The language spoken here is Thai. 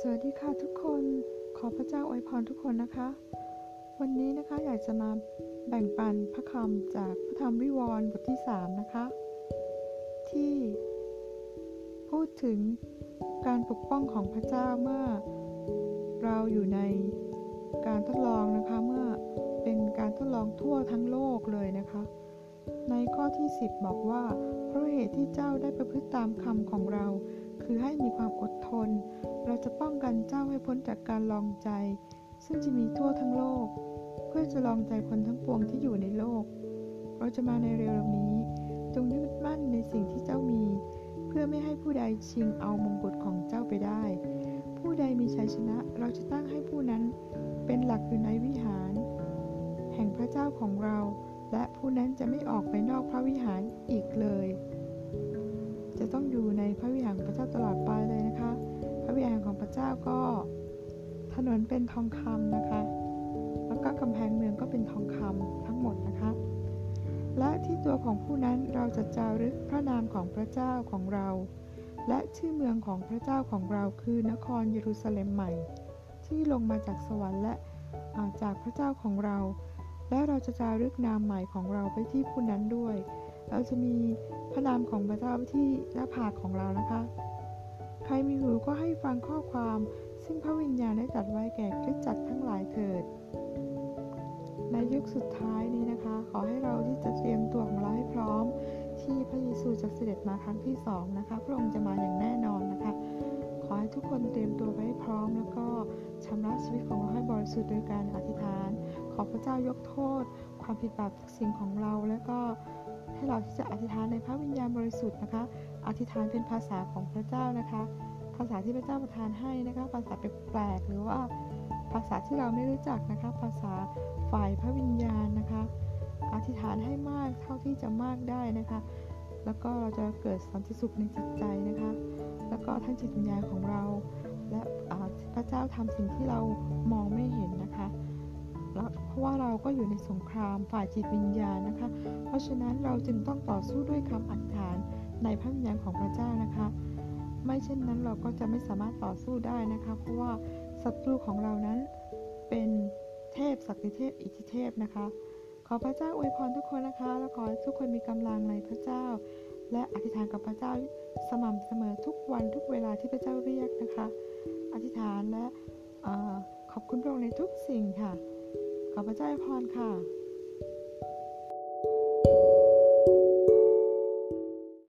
สวัสดีค่ะทุกคนขอพระเจ้าอวยพรทุกคนนะคะ วันนี้นะคะอยากจะมาแบ่งปันพระคำจากพระธรรมวิวรณ์บทที่ 3 นะคะ ที่พูดถึงการปกป้องของพระเจ้าเมื่อเราอยู่ในการทดลองนะคะเมื่อเป็นการทดลองทั่วทั้งโลกเลยนะคะ ในข้อที่ 10 บอกว่าเพราะเหตุที่เจ้าได้ประพฤติตามคำของเรา คือให้มีความอดทน เราจะป้องกันเจ้าให้พ้นจากการลองใจ ซึ่งจะมีทั่วทั้งโลก เพื่อจะลองใจคนทั้งปวงที่อยู่ในโลก เราจะมาในเร็วๆนี้ จงยึดมั่นในสิ่งที่เจ้ามี เพื่อไม่ให้ผู้ใดชิงเอามงกุฎของเจ้าไปได้ ผู้ใดมีชัยชนะเราจะตั้งให้ผู้นั้นเป็นหลักอยู่ในวิหาร แห่งพระเจ้าของเรา และผู้นั้นจะไม่ออกไปนอกพระวิหารอีกเลย จะต้องอยู่ในพระวิหารของพระเจ้าตลอดไปเลยนะคะ พระวิหารของพระเจ้าก็ถนนเป็นทองคำนะคะ แล้วก็กำแพงเมืองก็เป็นทองคำทั้งหมดนะคะ และที่ตัวของผู้นั้นเราจะจารึกพระนามของพระเจ้าของเรา และชื่อเมืองของพระเจ้าของเราคือนครเยรูซาเล็มใหม่ ที่ลงมาจากสวรรค์และาจากพระเจ้าของเรา และเราจะจารึกนามใหม่ของเราไปที่ผู้นั้นด้วย เราจะมี ระนามของพระเจ้าที่หน้าผากของเรานะคะ ใครมีหูก็ให้ฟังข้อความ ซึ่งพระวิญญาณได้จัดไว้แก่คริสตจักรทั้งหลายเถิด ในยุคสุดท้ายนี้นะคะ ขอให้เราที่จะเตรียมตัวของเราให้พร้อม ที่พระเยซูจะเสด็จมาครั้งที่สองนะคะ พระองค์จะมาอย่างแน่นอนนะคะ ขอให้ทุกคนเตรียมตัวไว้พร้อม แล้วก็ชำระชีวิตของเราให้บริสุทธิ์โดยการอธิษฐาน ขอพระเจ้ายกโทษ ความผิดบาปทุกสิ่งของเราแล้วก็ เราที่จะอธิษฐานในพระวิญญาณบริสุทธิ์นะคะ อธิษฐานเป็นภาษาของพระเจ้านะคะ ภาษาที่พระเจ้าประทานให้นะคะ ภาษาแปลกๆหรือว่าภาษาที่เราไม่รู้จักนะคะ ภาษาฝ่ายพระวิญญาณนะคะ อธิษฐานให้มากเท่าที่จะมากได้นะคะ แล้วก็เราจะเกิดสันติสุขในจิตใจนะคะ แล้วก็ทั้งจิตวิญญาณของเรา และพระเจ้าทำสิ่งที่เรามองไม่เห็นนะคะ ล้วเพราะว่าเราก็อยู่ในสงครามฝ่ายจิตวิญญาณนะคะ เพราะฉะนั้นเราจึงต้องต่อสู้ด้วยคำอธิษฐานในพระวิญญาณของพระเจ้านะคะ ไม่เช่นนั้นเราก็จะไม่สามารถต่อสู้ได้นะคะ เพราะว่าศัตรูของเรานั้นเป็นเทพศักดิเทพอิทธิเทพนะคะ ขอพระเจ้าอวยพรทุกคนนะคะ และขอทุกคนมีกำลังในพระเจ้า และอธิษฐานกับพระเจ้าสม่ำเสมอทุกวันทุกเวลาที่พระเจ้าเรียกนะคะ อธิษฐานและอขอบคุณพระองค์ในทุกสิ่งค่ะ ขอพระเจ้าอวยพรค่ะ